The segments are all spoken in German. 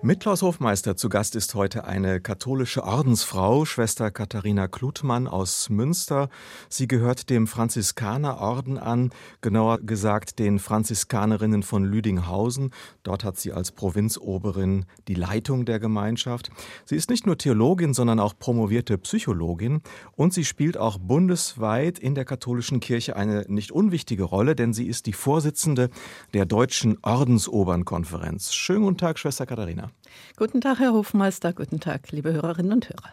mit Klaus Hofmeister zu Gast ist heute eine katholische Ordensfrau, Schwester Katharina Klutmann aus Münster. Sie gehört dem Franziskanerorden an, genauer gesagt den Franziskanerinnen von Lüdinghausen. Dort hat sie als Provinzoberin die Leitung der Gemeinschaft. Sie ist nicht nur Theologin, sondern auch promovierte Psychologin und sie spielt auch bundesweit in der katholischen Kirche eine nicht unwichtige Rolle, denn sie ist die Vorsitzende der Deutschen Ordensobernkonferenz. Schönen guten Tag, Schwester Katharina. Guten Tag, Herr Hofmeister. Guten Tag, liebe Hörerinnen und Hörer.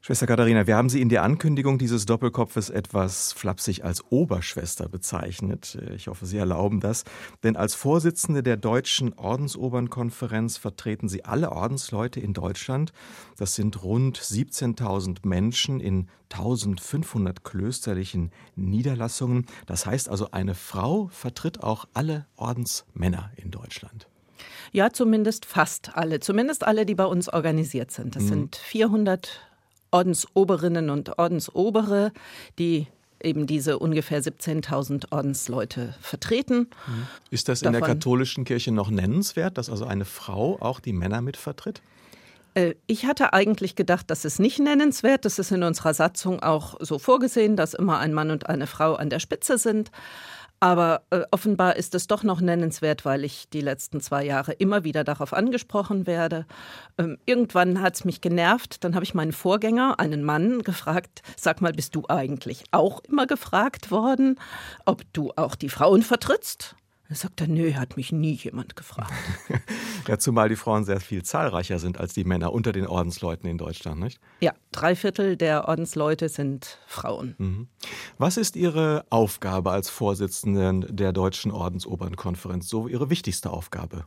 Schwester Katharina, wir haben Sie in der Ankündigung dieses Doppelkopfes etwas flapsig als Oberschwester bezeichnet. Ich hoffe, Sie erlauben das. Denn als Vorsitzende der Deutschen Ordensobernkonferenz vertreten Sie alle Ordensleute in Deutschland. Das sind rund 17.000 Menschen in 1500 klösterlichen Niederlassungen. Das heißt also, eine Frau vertritt auch alle Ordensmänner in Deutschland. Ja, zumindest fast alle. Zumindest alle, die bei uns organisiert sind. Das mhm. sind 400 Ordensoberinnen und Ordensobere, die eben diese ungefähr 17.000 Ordensleute vertreten. Mhm. Ist das in Davon, der katholischen Kirche noch nennenswert, dass also eine Frau auch die Männer mitvertritt? Äh, ich hatte eigentlich gedacht, das ist nicht nennenswert. Das ist in unserer Satzung auch so vorgesehen, dass immer ein Mann und eine Frau an der Spitze sind. Aber äh, offenbar ist es doch noch nennenswert, weil ich die letzten zwei Jahre immer wieder darauf angesprochen werde. Ähm, irgendwann hat es mich genervt. Dann habe ich meinen Vorgänger, einen Mann, gefragt, sag mal, bist du eigentlich auch immer gefragt worden, ob du auch die Frauen vertrittst? Da sagt er, nö, hat mich nie jemand gefragt. ja, zumal die Frauen sehr viel zahlreicher sind als die Männer unter den Ordensleuten in Deutschland, nicht? Ja, drei Viertel der Ordensleute sind Frauen. Mhm. Was ist Ihre Aufgabe als Vorsitzende der Deutschen Ordensobernkonferenz? So Ihre wichtigste Aufgabe?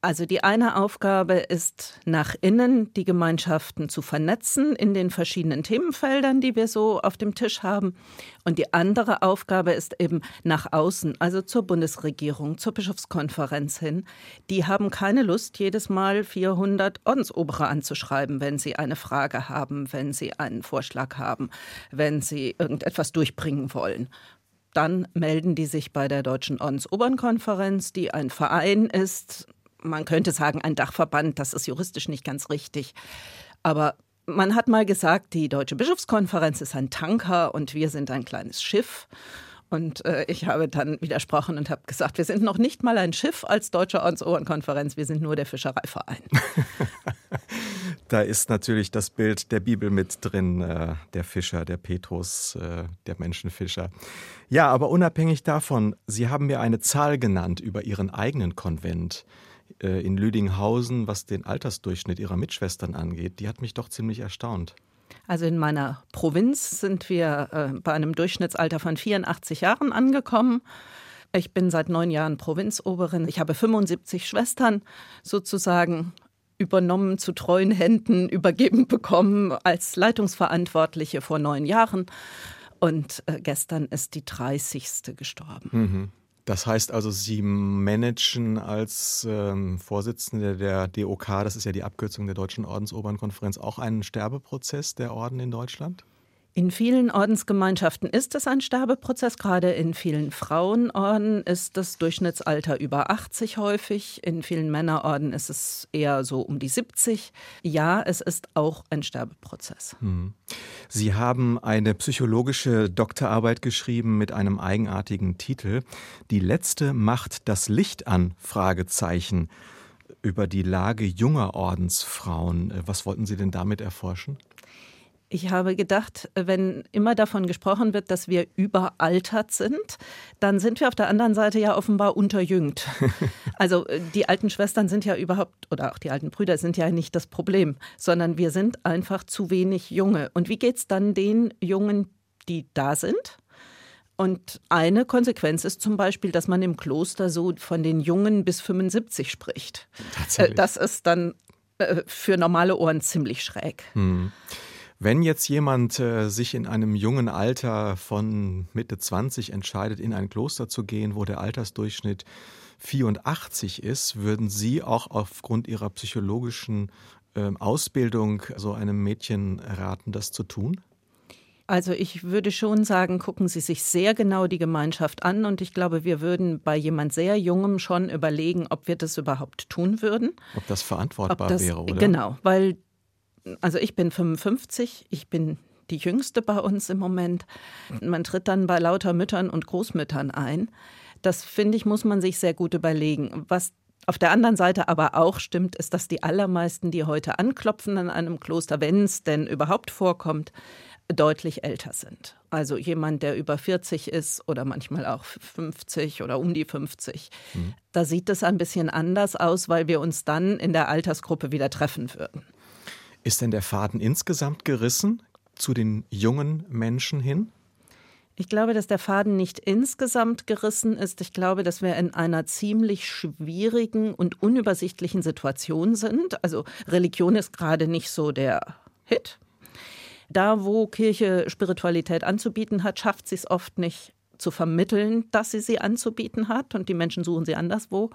Also die eine Aufgabe ist nach innen die Gemeinschaften zu vernetzen in den verschiedenen Themenfeldern, die wir so auf dem Tisch haben. Und die andere Aufgabe ist eben nach außen, also zur Bundesregierung, zur Bischofskonferenz hin. Die haben keine Lust, jedes Mal 400 Ordensobere anzuschreiben, wenn sie eine Frage haben, wenn sie einen Vorschlag haben, wenn sie irgendetwas durchbringen wollen dann melden die sich bei der Deutschen Ordensobernkonferenz, die ein Verein ist, man könnte sagen, ein Dachverband, das ist juristisch nicht ganz richtig. Aber man hat mal gesagt, die Deutsche Bischofskonferenz ist ein Tanker und wir sind ein kleines Schiff. Und äh, ich habe dann widersprochen und habe gesagt, wir sind noch nicht mal ein Schiff als Deutsche Ordensobernkonferenz, wir sind nur der Fischereiverein. da ist natürlich das Bild der Bibel mit drin, äh, der Fischer, der Petrus, äh, der Menschenfischer. Ja, aber unabhängig davon, Sie haben mir eine Zahl genannt über Ihren eigenen Konvent. Äh, in Lüdinghausen, was den Altersdurchschnitt ihrer Mitschwestern angeht, die hat mich doch ziemlich erstaunt. Also in meiner Provinz sind wir äh, bei einem Durchschnittsalter von 84 Jahren angekommen. Ich bin seit neun Jahren Provinzoberin. Ich habe 75 Schwestern sozusagen übernommen, zu treuen Händen übergeben bekommen als Leitungsverantwortliche vor neun Jahren. Und äh, gestern ist die 30. gestorben. Mhm. Das heißt also, Sie managen als ähm, Vorsitzende der DOK, das ist ja die Abkürzung der Deutschen Ordensobernkonferenz, auch einen Sterbeprozess der Orden in Deutschland? In vielen Ordensgemeinschaften ist es ein Sterbeprozess. Gerade in vielen Frauenorden ist das Durchschnittsalter über 80 häufig. In vielen Männerorden ist es eher so um die 70. Ja, es ist auch ein Sterbeprozess. Hm. Sie haben eine psychologische Doktorarbeit geschrieben mit einem eigenartigen Titel. Die letzte macht das Licht an? Fragezeichen über die Lage junger Ordensfrauen. Was wollten Sie denn damit erforschen? Ich habe gedacht, wenn immer davon gesprochen wird, dass wir überaltert sind, dann sind wir auf der anderen Seite ja offenbar unterjüngt. Also äh, die alten Schwestern sind ja überhaupt, oder auch die alten Brüder sind ja nicht das Problem, sondern wir sind einfach zu wenig Junge. Und wie geht es dann den Jungen, die da sind? Und eine Konsequenz ist zum Beispiel, dass man im Kloster so von den Jungen bis 75 spricht. Tatsächlich. Das ist dann äh, für normale Ohren ziemlich schräg. Hm. Wenn jetzt jemand äh, sich in einem jungen Alter von Mitte 20 entscheidet, in ein Kloster zu gehen, wo der Altersdurchschnitt 84 ist, würden Sie auch aufgrund Ihrer psychologischen äh, Ausbildung so einem Mädchen raten, das zu tun? Also ich würde schon sagen, gucken Sie sich sehr genau die Gemeinschaft an und ich glaube, wir würden bei jemand sehr jungem schon überlegen, ob wir das überhaupt tun würden. Ob das verantwortbar ob das, wäre, oder? Genau, weil also ich bin 55, ich bin die jüngste bei uns im Moment. Man tritt dann bei lauter Müttern und Großmüttern ein. Das finde ich, muss man sich sehr gut überlegen. Was auf der anderen Seite aber auch stimmt, ist, dass die allermeisten, die heute anklopfen an einem Kloster, wenn es denn überhaupt vorkommt, deutlich älter sind. Also jemand, der über 40 ist oder manchmal auch 50 oder um die 50. Mhm. Da sieht es ein bisschen anders aus, weil wir uns dann in der Altersgruppe wieder treffen würden. Ist denn der Faden insgesamt gerissen zu den jungen Menschen hin? Ich glaube, dass der Faden nicht insgesamt gerissen ist. Ich glaube, dass wir in einer ziemlich schwierigen und unübersichtlichen Situation sind. Also Religion ist gerade nicht so der Hit. Da, wo Kirche Spiritualität anzubieten hat, schafft sie es oft nicht zu vermitteln, dass sie sie anzubieten hat und die Menschen suchen sie anderswo.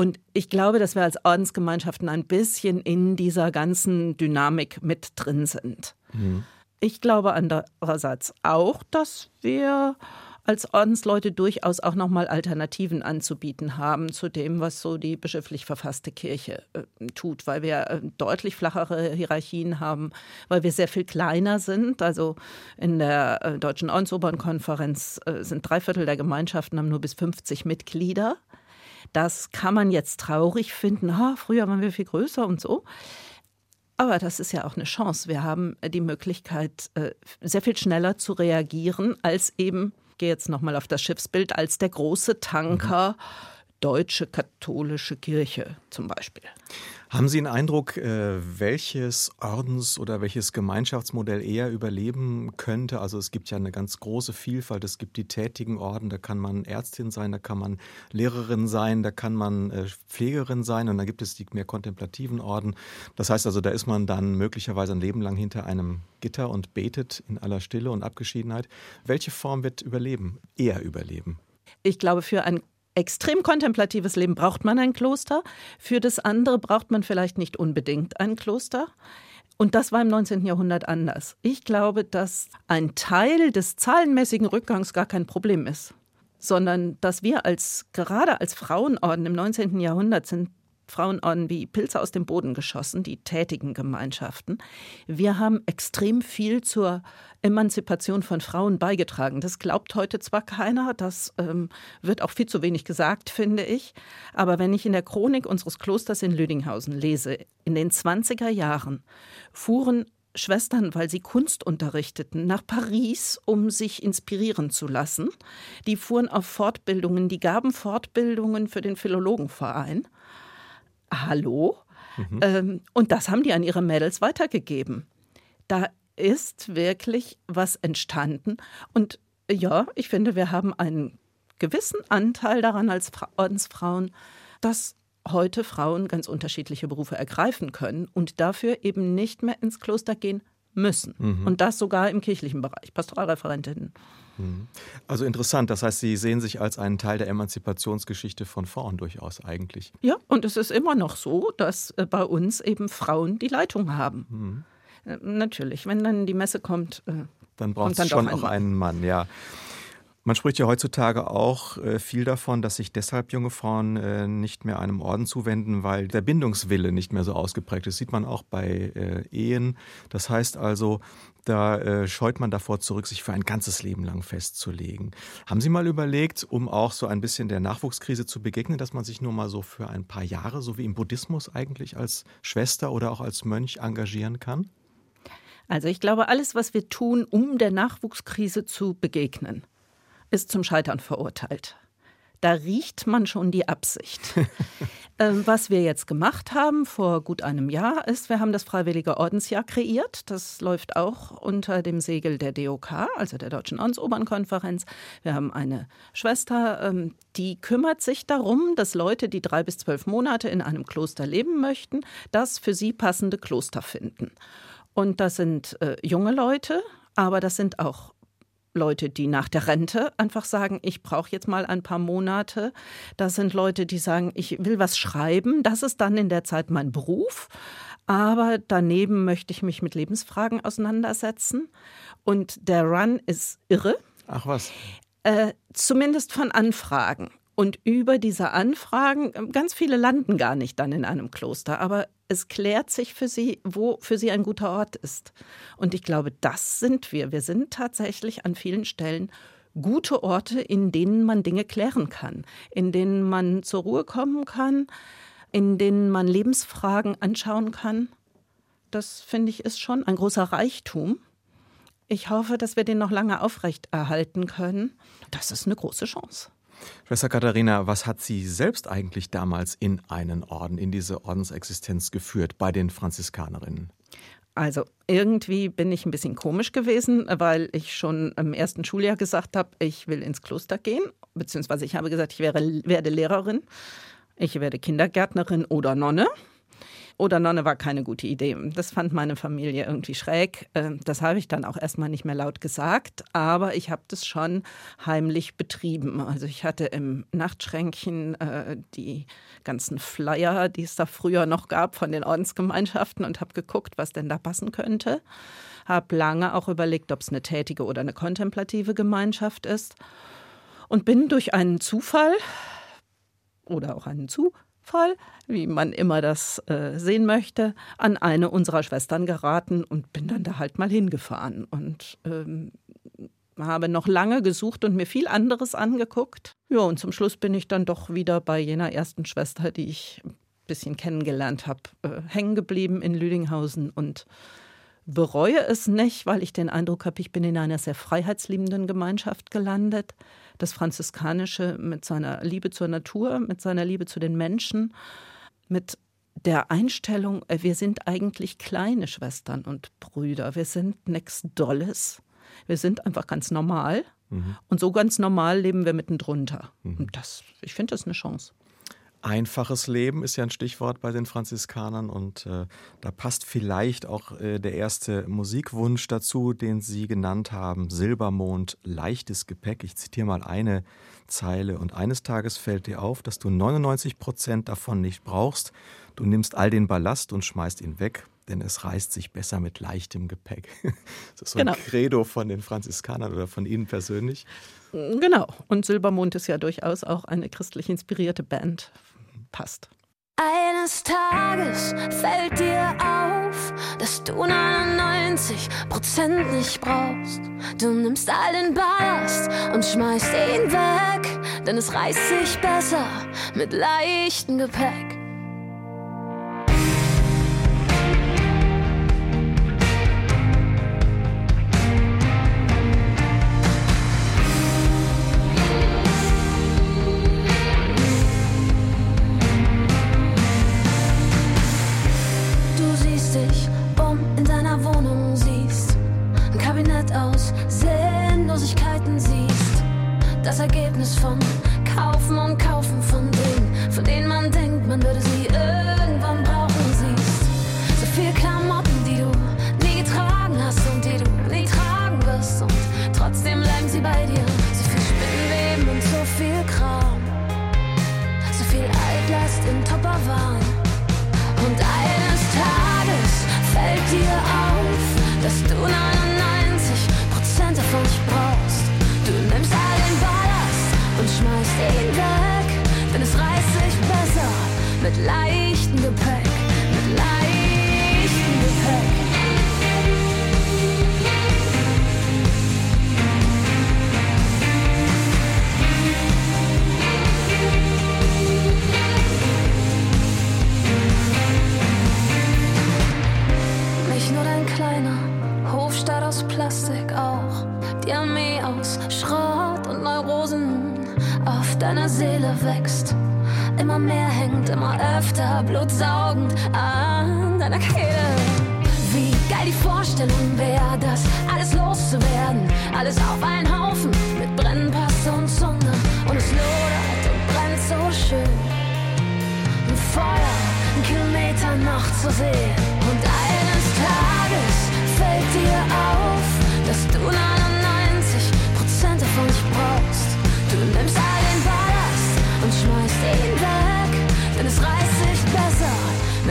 Und ich glaube, dass wir als Ordensgemeinschaften ein bisschen in dieser ganzen Dynamik mit drin sind. Mhm. Ich glaube andererseits auch, dass wir als Ordensleute durchaus auch nochmal Alternativen anzubieten haben zu dem, was so die bischöflich verfasste Kirche äh, tut, weil wir äh, deutlich flachere Hierarchien haben, weil wir sehr viel kleiner sind. Also in der äh, Deutschen Ordensobernkonferenz äh, sind drei Viertel der Gemeinschaften haben nur bis 50 Mitglieder. Das kann man jetzt traurig finden. Ah, früher waren wir viel größer und so. Aber das ist ja auch eine Chance. Wir haben die Möglichkeit, äh, sehr viel schneller zu reagieren, als eben, ich gehe jetzt nochmal auf das Schiffsbild, als der große Tanker. Mhm deutsche katholische Kirche zum Beispiel. Haben Sie einen Eindruck, äh, welches Ordens- oder welches Gemeinschaftsmodell eher überleben könnte? Also es gibt ja eine ganz große Vielfalt. Es gibt die tätigen Orden, da kann man Ärztin sein, da kann man Lehrerin sein, da kann man äh, Pflegerin sein und dann gibt es die mehr kontemplativen Orden. Das heißt also, da ist man dann möglicherweise ein Leben lang hinter einem Gitter und betet in aller Stille und Abgeschiedenheit. Welche Form wird überleben? Eher überleben? Ich glaube, für ein extrem kontemplatives Leben braucht man ein Kloster. Für das andere braucht man vielleicht nicht unbedingt ein Kloster. Und das war im 19. Jahrhundert anders. Ich glaube, dass ein Teil des zahlenmäßigen Rückgangs gar kein Problem ist, sondern dass wir als gerade als Frauenorden im 19. Jahrhundert sind Frauenorden wie Pilze aus dem Boden geschossen, die tätigen Gemeinschaften. Wir haben extrem viel zur Emanzipation von Frauen beigetragen. Das glaubt heute zwar keiner, das ähm, wird auch viel zu wenig gesagt, finde ich. Aber wenn ich in der Chronik unseres Klosters in Lüdinghausen lese, in den 20er Jahren fuhren Schwestern, weil sie Kunst unterrichteten, nach Paris, um sich inspirieren zu lassen. Die fuhren auf Fortbildungen, die gaben Fortbildungen für den Philologenverein hallo? Mhm. Ähm, und das haben die an ihre Mädels weitergegeben. Da ist wirklich was entstanden. Und ja, ich finde, wir haben einen gewissen Anteil daran als Ordensfrauen, dass heute Frauen ganz unterschiedliche Berufe ergreifen können und dafür eben nicht mehr ins Kloster gehen müssen. Mhm. Und das sogar im kirchlichen Bereich, Pastoralreferentinnen. Mhm. Also interessant, das heißt, Sie sehen sich als einen Teil der Emanzipationsgeschichte von Frauen durchaus eigentlich. Ja, und es ist immer noch so, dass äh, bei uns eben Frauen die Leitung haben. Mhm. Äh, natürlich, wenn dann die Messe kommt, äh, dann braucht es schon auch einen Mann, ja. Man spricht ja heutzutage auch äh, viel davon, dass sich deshalb junge Frauen äh, nicht mehr einem Orden zuwenden, weil der Bindungswille nicht mehr so ausgeprägt ist. Das sieht man auch bei äh, Ehen. Das heißt also, da scheut man davor zurück, sich für ein ganzes Leben lang festzulegen. Haben Sie mal überlegt, um auch so ein bisschen der Nachwuchskrise zu begegnen, dass man sich nur mal so für ein paar Jahre, so wie im Buddhismus eigentlich als Schwester oder auch als Mönch engagieren kann? Also ich glaube, alles, was wir tun, um der Nachwuchskrise zu begegnen, ist zum Scheitern verurteilt. Da riecht man schon die Absicht. ähm, was wir jetzt gemacht haben vor gut einem Jahr ist, wir haben das Freiwillige Ordensjahr kreiert. Das läuft auch unter dem Segel der DOK, also der Deutschen Ordensobernkonferenz. Wir haben eine Schwester, ähm, die kümmert sich darum, dass Leute, die drei bis zwölf Monate in einem Kloster leben möchten, das für sie passende Kloster finden. Und das sind äh, junge Leute, aber das sind auch Leute, die nach der Rente einfach sagen, ich brauche jetzt mal ein paar Monate. Das sind Leute, die sagen, ich will was schreiben. Das ist dann in der Zeit mein Beruf. Aber daneben möchte ich mich mit Lebensfragen auseinandersetzen. Und der Run ist irre. Ach was. Äh, zumindest von Anfragen. Und über diese Anfragen, äh, ganz viele landen gar nicht dann in einem Kloster, aber es klärt sich für sie, wo für sie ein guter Ort ist. Und ich glaube, das sind wir. Wir sind tatsächlich an vielen Stellen gute Orte, in denen man Dinge klären kann, in denen man zur Ruhe kommen kann, in denen man Lebensfragen anschauen kann. Das finde ich ist schon ein großer Reichtum. Ich hoffe, dass wir den noch lange aufrechterhalten können. Das ist eine große Chance. Schwester Katharina, was hat Sie selbst eigentlich damals in einen Orden, in diese Ordensexistenz geführt bei den Franziskanerinnen? Also irgendwie bin ich ein bisschen komisch gewesen, weil ich schon im ersten Schuljahr gesagt habe, ich will ins Kloster gehen, beziehungsweise ich habe gesagt, ich wäre, werde Lehrerin, ich werde Kindergärtnerin oder Nonne oder Nonne war keine gute Idee. Das fand meine Familie irgendwie schräg. Ähm, das habe ich dann auch erstmal nicht mehr laut gesagt, aber ich habe das schon heimlich betrieben. Also ich hatte im Nachtschränkchen äh, die ganzen Flyer, die es da früher noch gab von den Ordensgemeinschaften und habe geguckt, was denn da passen könnte. Habe lange auch überlegt, ob es eine tätige oder eine kontemplative Gemeinschaft ist und bin durch einen Zufall oder auch einen Zufall Fall, wie man immer das äh, sehen möchte, an eine unserer Schwestern geraten und bin dann da halt mal hingefahren und ähm, habe noch lange gesucht und mir viel anderes angeguckt. Ja, und zum Schluss bin ich dann doch wieder bei jener ersten Schwester, die ich ein bisschen kennengelernt habe, äh, hängen geblieben in Lüdinghausen und bereue es nicht, weil ich den Eindruck habe, ich bin in einer sehr freiheitsliebenden Gemeinschaft gelandet das Franziskanische mit seiner Liebe zur Natur, mit seiner Liebe zu den Menschen, mit der Einstellung, äh, wir sind eigentlich kleine Schwestern und Brüder, wir sind nichts Dolles, wir sind einfach ganz normal. Mhm. Und so ganz normal leben wir mittendrunter. Mhm. Und das, ich finde das eine Chance. Einfaches Leben ist ja ein Stichwort bei den Franziskanern und äh, da passt vielleicht auch äh, der erste Musikwunsch dazu, den Sie genannt haben, Silbermond, leichtes Gepäck. Ich zitiere mal eine Zeile und eines Tages fällt dir auf, dass du 99 Prozent davon nicht brauchst. Du nimmst all den Ballast und schmeißt ihn weg, denn es reißt sich besser mit leichtem Gepäck. Das ist so genau. ein Credo von den Franziskanern oder von Ihnen persönlich. Genau. Und Silbermond ist ja durchaus auch eine christlich inspirierte Band passt. Eines Tages fällt dir auf, dass du 99 Prozent nicht brauchst. Du nimmst all den Ballast und schmeißt ihn weg, denn es reißt sich besser mit leichtem Gepäck.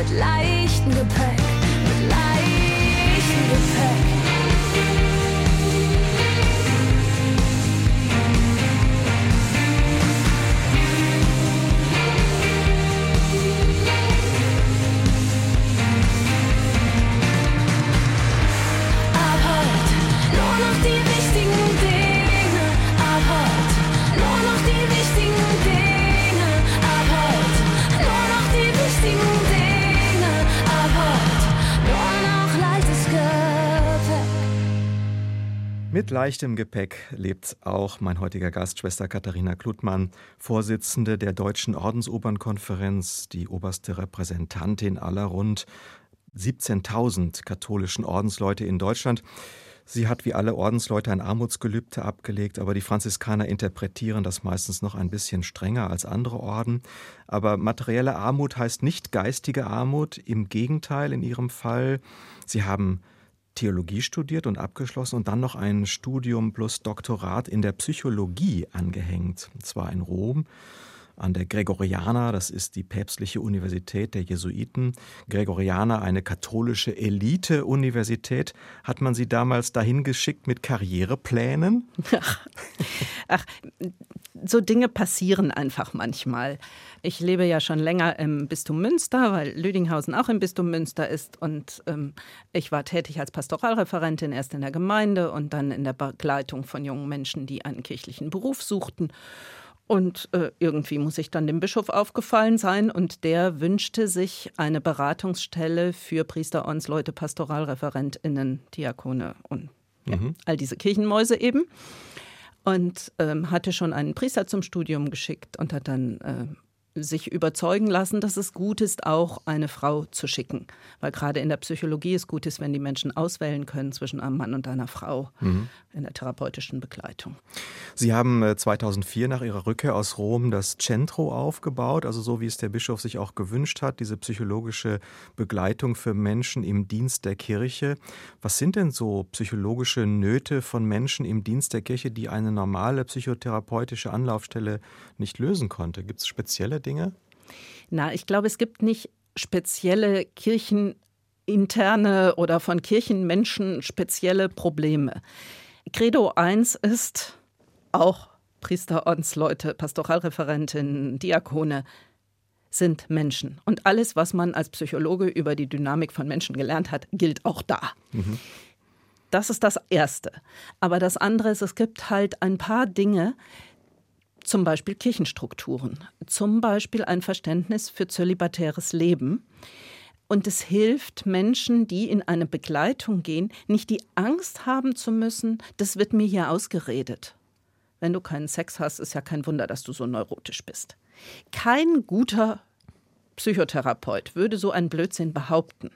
Mit leichtem Gepäck. Mit leichtem Gepäck lebt auch mein heutiger Gast, Schwester Katharina Klutmann, Vorsitzende der Deutschen Ordensobernkonferenz, die oberste Repräsentantin aller rund 17.000 katholischen Ordensleute in Deutschland. Sie hat wie alle Ordensleute ein Armutsgelübde abgelegt, aber die Franziskaner interpretieren das meistens noch ein bisschen strenger als andere Orden. Aber materielle Armut heißt nicht geistige Armut, im Gegenteil in ihrem Fall. Sie haben Theologie studiert und abgeschlossen und dann noch ein Studium plus Doktorat in der Psychologie angehängt, und zwar in Rom an der Gregoriana, das ist die päpstliche Universität der Jesuiten. Gregoriana, eine katholische Elite-Universität. Hat man sie damals dahin geschickt mit Karriereplänen? Ach, ach, so Dinge passieren einfach manchmal. Ich lebe ja schon länger im Bistum Münster, weil Lüdinghausen auch im Bistum Münster ist. Und ähm, ich war tätig als Pastoralreferentin erst in der Gemeinde und dann in der Begleitung von jungen Menschen, die einen kirchlichen Beruf suchten. Und äh, irgendwie muss ich dann dem Bischof aufgefallen sein und der wünschte sich eine Beratungsstelle für Priester, Ordensleute, PastoralreferentInnen, Diakone und ja, mhm. all diese Kirchenmäuse eben. Und ähm, hatte schon einen Priester zum Studium geschickt und hat dann äh, sich überzeugen lassen, dass es gut ist, auch eine Frau zu schicken. Weil gerade in der Psychologie es gut ist, wenn die Menschen auswählen können zwischen einem Mann und einer Frau mhm. in der therapeutischen Begleitung. Sie haben 2004 äh, nach Ihrer Rückkehr aus Rom das Centro aufgebaut, also so wie es der Bischof sich auch gewünscht hat, diese psychologische Begleitung für Menschen im Dienst der Kirche. Was sind denn so psychologische Nöte von Menschen im Dienst der Kirche, die eine normale psychotherapeutische Anlaufstelle nicht lösen konnte? Gibt es spezielle Dinge? Na, ich glaube, es gibt nicht spezielle kircheninterne oder von Kirchenmenschen spezielle Probleme. Credo 1 ist auch Priester, Ordensleute, Pastoralreferentinnen, Diakone sind Menschen. Und alles, was man als Psychologe über die Dynamik von Menschen gelernt hat, gilt auch da. Mhm. Das ist das Erste. Aber das andere ist, es gibt halt ein paar Dinge, zum Beispiel Kirchenstrukturen, zum Beispiel ein Verständnis für zölibatäres Leben. Und es hilft Menschen, die in eine Begleitung gehen, nicht die Angst haben zu müssen, das wird mir hier ausgeredet. Wenn du keinen Sex hast, ist ja kein Wunder, dass du so neurotisch bist. Kein guter Psychotherapeut würde so einen Blödsinn behaupten.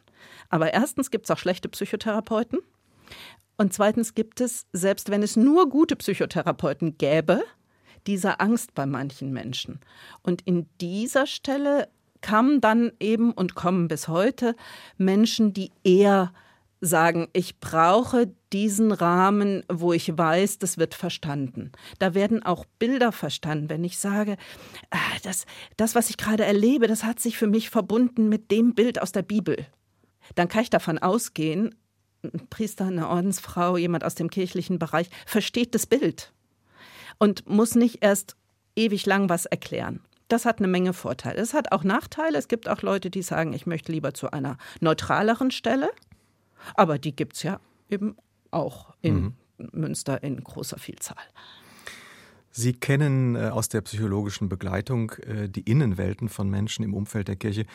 Aber erstens gibt es auch schlechte Psychotherapeuten. Und zweitens gibt es, selbst wenn es nur gute Psychotherapeuten gäbe, dieser Angst bei manchen Menschen. Und in dieser Stelle kamen dann eben und kommen bis heute Menschen, die eher sagen, ich brauche diesen Rahmen, wo ich weiß, das wird verstanden. Da werden auch Bilder verstanden, wenn ich sage, ah, das, das, was ich gerade erlebe, das hat sich für mich verbunden mit dem Bild aus der Bibel. Dann kann ich davon ausgehen, ein Priester, eine Ordensfrau, jemand aus dem kirchlichen Bereich versteht das Bild und muss nicht erst ewig lang was erklären. Das hat eine Menge Vorteile. Es hat auch Nachteile. Es gibt auch Leute, die sagen, ich möchte lieber zu einer neutraleren Stelle. Aber die gibt es ja eben auch in mhm. Münster in großer Vielzahl. Sie kennen äh, aus der psychologischen Begleitung äh, die Innenwelten von Menschen im Umfeld der Kirche.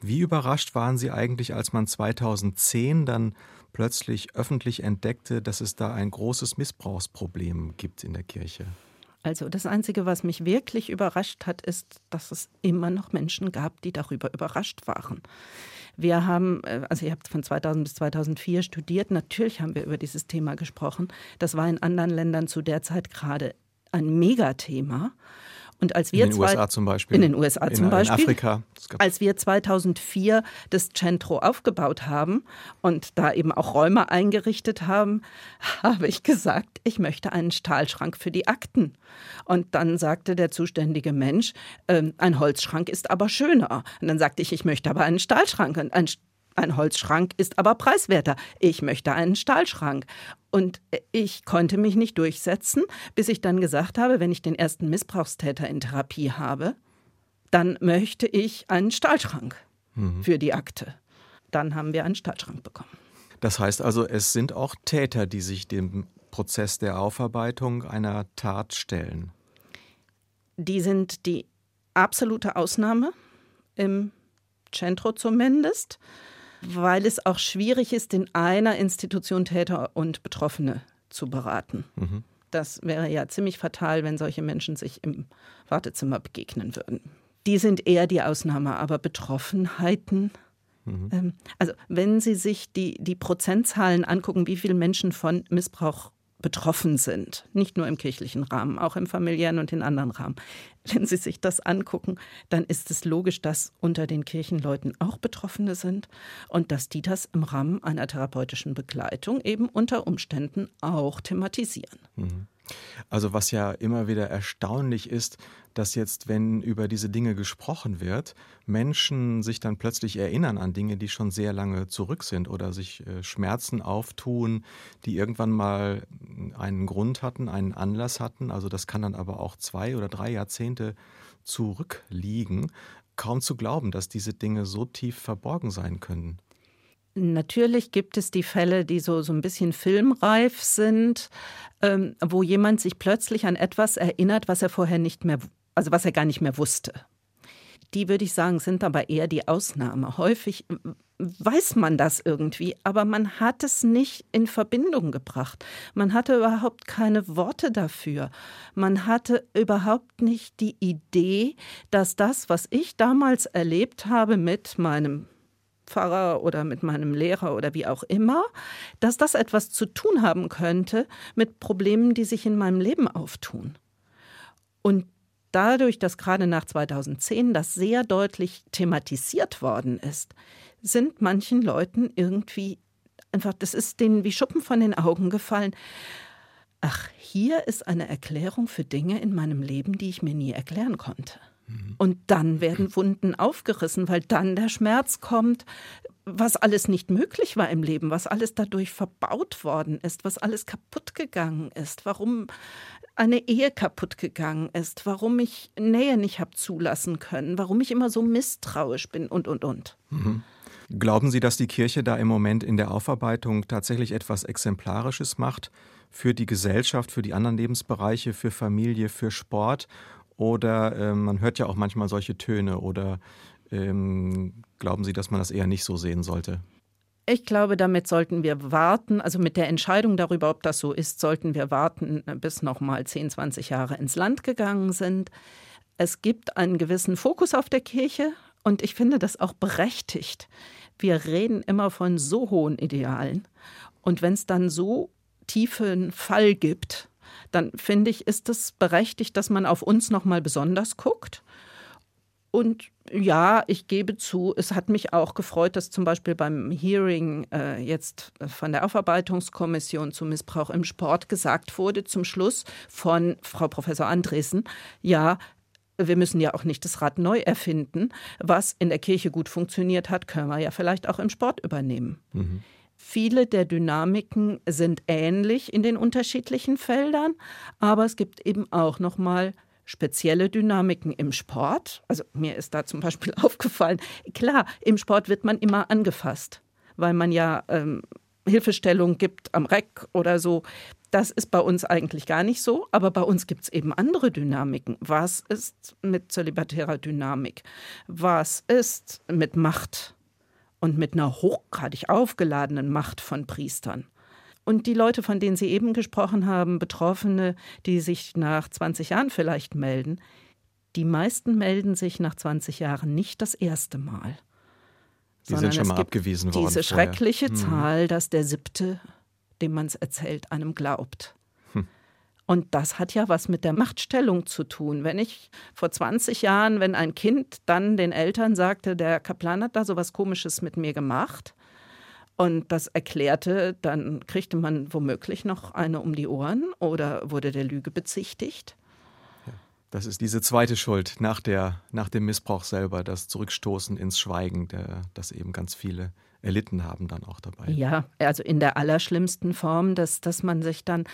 Wie überrascht waren Sie eigentlich, als man 2010 dann plötzlich öffentlich entdeckte, dass es da ein großes Missbrauchsproblem gibt in der Kirche? Also das Einzige, was mich wirklich überrascht hat, ist, dass es immer noch Menschen gab, die darüber überrascht waren. Wir haben, äh, also ihr habt von 2000 bis 2004 studiert, natürlich haben wir über dieses Thema gesprochen. Das war in anderen Ländern zu der Zeit gerade ein Megathema. Und als wir in den zwei, USA zum Beispiel. In den USA zum in, Beispiel. In Afrika. Als wir 2004 das Centro aufgebaut haben und da eben auch Räume eingerichtet haben, habe ich gesagt, ich möchte einen Stahlschrank für die Akten. Und dann sagte der zuständige Mensch, äh, ein Holzschrank ist aber schöner. Und dann sagte ich, ich möchte aber einen Stahlschrank. Und ein ein Holzschrank ist aber preiswerter. Ich möchte einen Stahlschrank. Und ich konnte mich nicht durchsetzen, bis ich dann gesagt habe, wenn ich den ersten Missbrauchstäter in Therapie habe, dann möchte ich einen Stahlschrank mhm. für die Akte. Dann haben wir einen Stahlschrank bekommen. Das heißt also, es sind auch Täter, die sich dem Prozess der Aufarbeitung einer Tat stellen. Die sind die absolute Ausnahme im Centro zumindest weil es auch schwierig ist, in einer Institution Täter und Betroffene zu beraten. Mhm. Das wäre ja ziemlich fatal, wenn solche Menschen sich im Wartezimmer begegnen würden. Die sind eher die Ausnahme, aber Betroffenheiten. Mhm. Ähm, also wenn Sie sich die, die Prozentzahlen angucken, wie viele Menschen von Missbrauch betroffen sind, nicht nur im kirchlichen Rahmen, auch im familiären und in anderen Rahmen. Wenn Sie sich das angucken, dann ist es logisch, dass unter den Kirchenleuten auch Betroffene sind und dass die das im Rahmen einer therapeutischen Begleitung eben unter Umständen auch thematisieren. Mhm. Also was ja immer wieder erstaunlich ist, dass jetzt, wenn über diese Dinge gesprochen wird, Menschen sich dann plötzlich erinnern an Dinge, die schon sehr lange zurück sind oder sich äh, Schmerzen auftun, die irgendwann mal einen Grund hatten, einen Anlass hatten. Also das kann dann aber auch zwei oder drei Jahrzehnte zurückliegen. Kaum zu glauben, dass diese Dinge so tief verborgen sein können. Natürlich gibt es die Fälle, die so, so ein bisschen filmreif sind, ähm, wo jemand sich plötzlich an etwas erinnert, was er vorher nicht mehr, also was er gar nicht mehr wusste. Die würde ich sagen, sind aber eher die Ausnahme. Häufig weiß man das irgendwie, aber man hat es nicht in Verbindung gebracht. Man hatte überhaupt keine Worte dafür. Man hatte überhaupt nicht die Idee, dass das, was ich damals erlebt habe mit meinem Pfarrer oder mit meinem Lehrer oder wie auch immer, dass das etwas zu tun haben könnte mit Problemen, die sich in meinem Leben auftun. Und dadurch, dass gerade nach 2010 das sehr deutlich thematisiert worden ist, sind manchen Leuten irgendwie einfach, das ist denen wie Schuppen von den Augen gefallen. Ach, hier ist eine Erklärung für Dinge in meinem Leben, die ich mir nie erklären konnte. Und dann werden Wunden aufgerissen, weil dann der Schmerz kommt, was alles nicht möglich war im Leben, was alles dadurch verbaut worden ist, was alles kaputt gegangen ist, warum eine Ehe kaputt gegangen ist, warum ich Nähe nicht habe zulassen können, warum ich immer so misstrauisch bin und, und, und. Mhm. Glauben Sie, dass die Kirche da im Moment in der Aufarbeitung tatsächlich etwas Exemplarisches macht für die Gesellschaft, für die anderen Lebensbereiche, für Familie, für Sport? Oder äh, man hört ja auch manchmal solche Töne. Oder ähm, glauben Sie, dass man das eher nicht so sehen sollte? Ich glaube, damit sollten wir warten. Also mit der Entscheidung darüber, ob das so ist, sollten wir warten, bis noch mal 10, 20 Jahre ins Land gegangen sind. Es gibt einen gewissen Fokus auf der Kirche und ich finde das auch berechtigt. Wir reden immer von so hohen Idealen. Und wenn es dann so tiefen Fall gibt, dann finde ich, ist es berechtigt, dass man auf uns noch mal besonders guckt. Und ja, ich gebe zu, es hat mich auch gefreut, dass zum Beispiel beim Hearing äh, jetzt von der Aufarbeitungskommission zu Missbrauch im Sport gesagt wurde, zum Schluss von Frau Professor Andresen, ja, wir müssen ja auch nicht das Rad neu erfinden. Was in der Kirche gut funktioniert hat, können wir ja vielleicht auch im Sport übernehmen. Mhm. Viele der Dynamiken sind ähnlich in den unterschiedlichen Feldern, aber es gibt eben auch noch mal spezielle Dynamiken im Sport. Also mir ist da zum Beispiel aufgefallen, klar, im Sport wird man immer angefasst, weil man ja ähm, Hilfestellung gibt am Reck oder so. Das ist bei uns eigentlich gar nicht so, aber bei uns gibt es eben andere Dynamiken. Was ist mit zölibatärer Dynamik? Was ist mit Macht? Und mit einer hochgradig aufgeladenen Macht von Priestern. Und die Leute, von denen Sie eben gesprochen haben, Betroffene, die sich nach 20 Jahren vielleicht melden, die meisten melden sich nach 20 Jahren nicht das erste Mal. Die sind schon mal abgewiesen worden. Diese schreckliche hm. Zahl, dass der siebte, dem man es erzählt, einem glaubt. Und das hat ja was mit der Machtstellung zu tun. Wenn ich vor 20 Jahren, wenn ein Kind dann den Eltern sagte, der Kaplan hat da so was Komisches mit mir gemacht und das erklärte, dann kriegte man womöglich noch eine um die Ohren oder wurde der Lüge bezichtigt. Das ist diese zweite Schuld nach, der, nach dem Missbrauch selber, das Zurückstoßen ins Schweigen, der, das eben ganz viele erlitten haben dann auch dabei. Ja, also in der allerschlimmsten Form, dass, dass man sich dann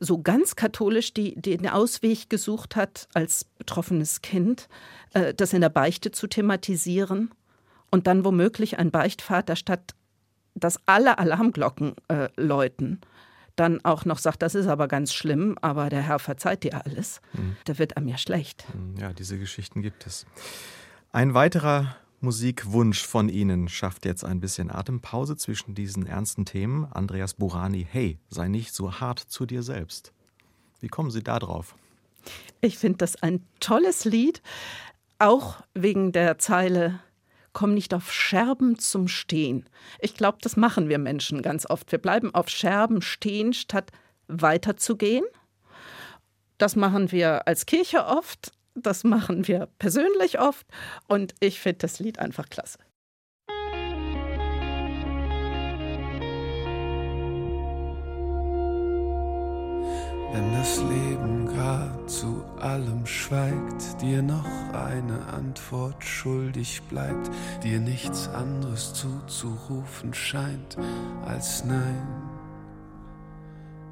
so ganz katholisch die, den Ausweg gesucht hat, als betroffenes Kind, äh, das in der Beichte zu thematisieren und dann womöglich ein Beichtvater statt dass alle Alarmglocken äh, läuten, dann auch noch sagt, das ist aber ganz schlimm, aber der Herr verzeiht dir alles, mhm. da wird einem ja schlecht. Mhm, ja, diese Geschichten gibt es. Ein weiterer Musikwunsch von Ihnen schafft jetzt ein bisschen Atempause zwischen diesen ernsten Themen. Andreas Burani, hey, sei nicht so hart zu dir selbst. Wie kommen Sie da drauf? Ich finde das ein tolles Lied, auch wegen der Zeile Komm nicht auf Scherben zum Stehen. Ich glaube, das machen wir Menschen ganz oft. Wir bleiben auf Scherben stehen, statt weiterzugehen. Das machen wir als Kirche oft, das machen wir persönlich oft und ich finde das Lied einfach klasse. Wenn das Leben grad zu allem schweigt, dir noch eine Antwort schuldig bleibt, dir nichts anderes zuzurufen scheint als Nein,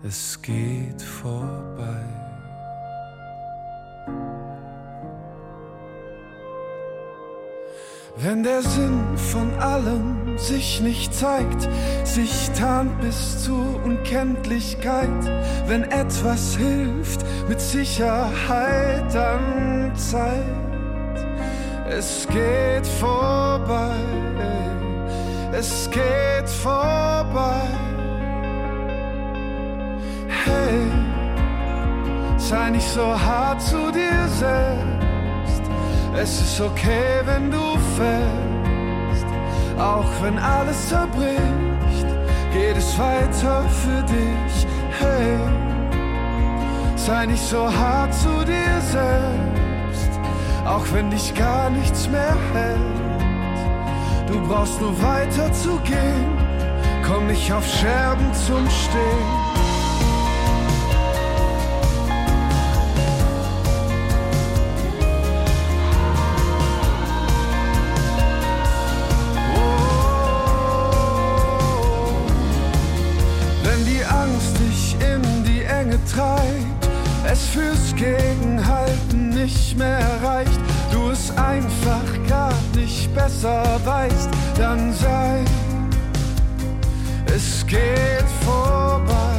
es geht vorbei. Wenn der Sinn von allem sich nicht zeigt, sich tarnt bis zur Unkenntlichkeit, wenn etwas hilft, mit Sicherheit dann Zeit. Es geht vorbei, es geht vorbei. Hey, sei nicht so hart zu dir selbst es ist okay, wenn du fällst, auch wenn alles zerbricht, geht es weiter für dich. Hey, sei nicht so hart zu dir selbst, auch wenn dich gar nichts mehr hält. Du brauchst nur weiter zu gehen, komm nicht auf Scherben zum Stehen. Nicht mehr reicht, du es einfach gar nicht besser weißt, dann sei, es geht vorbei,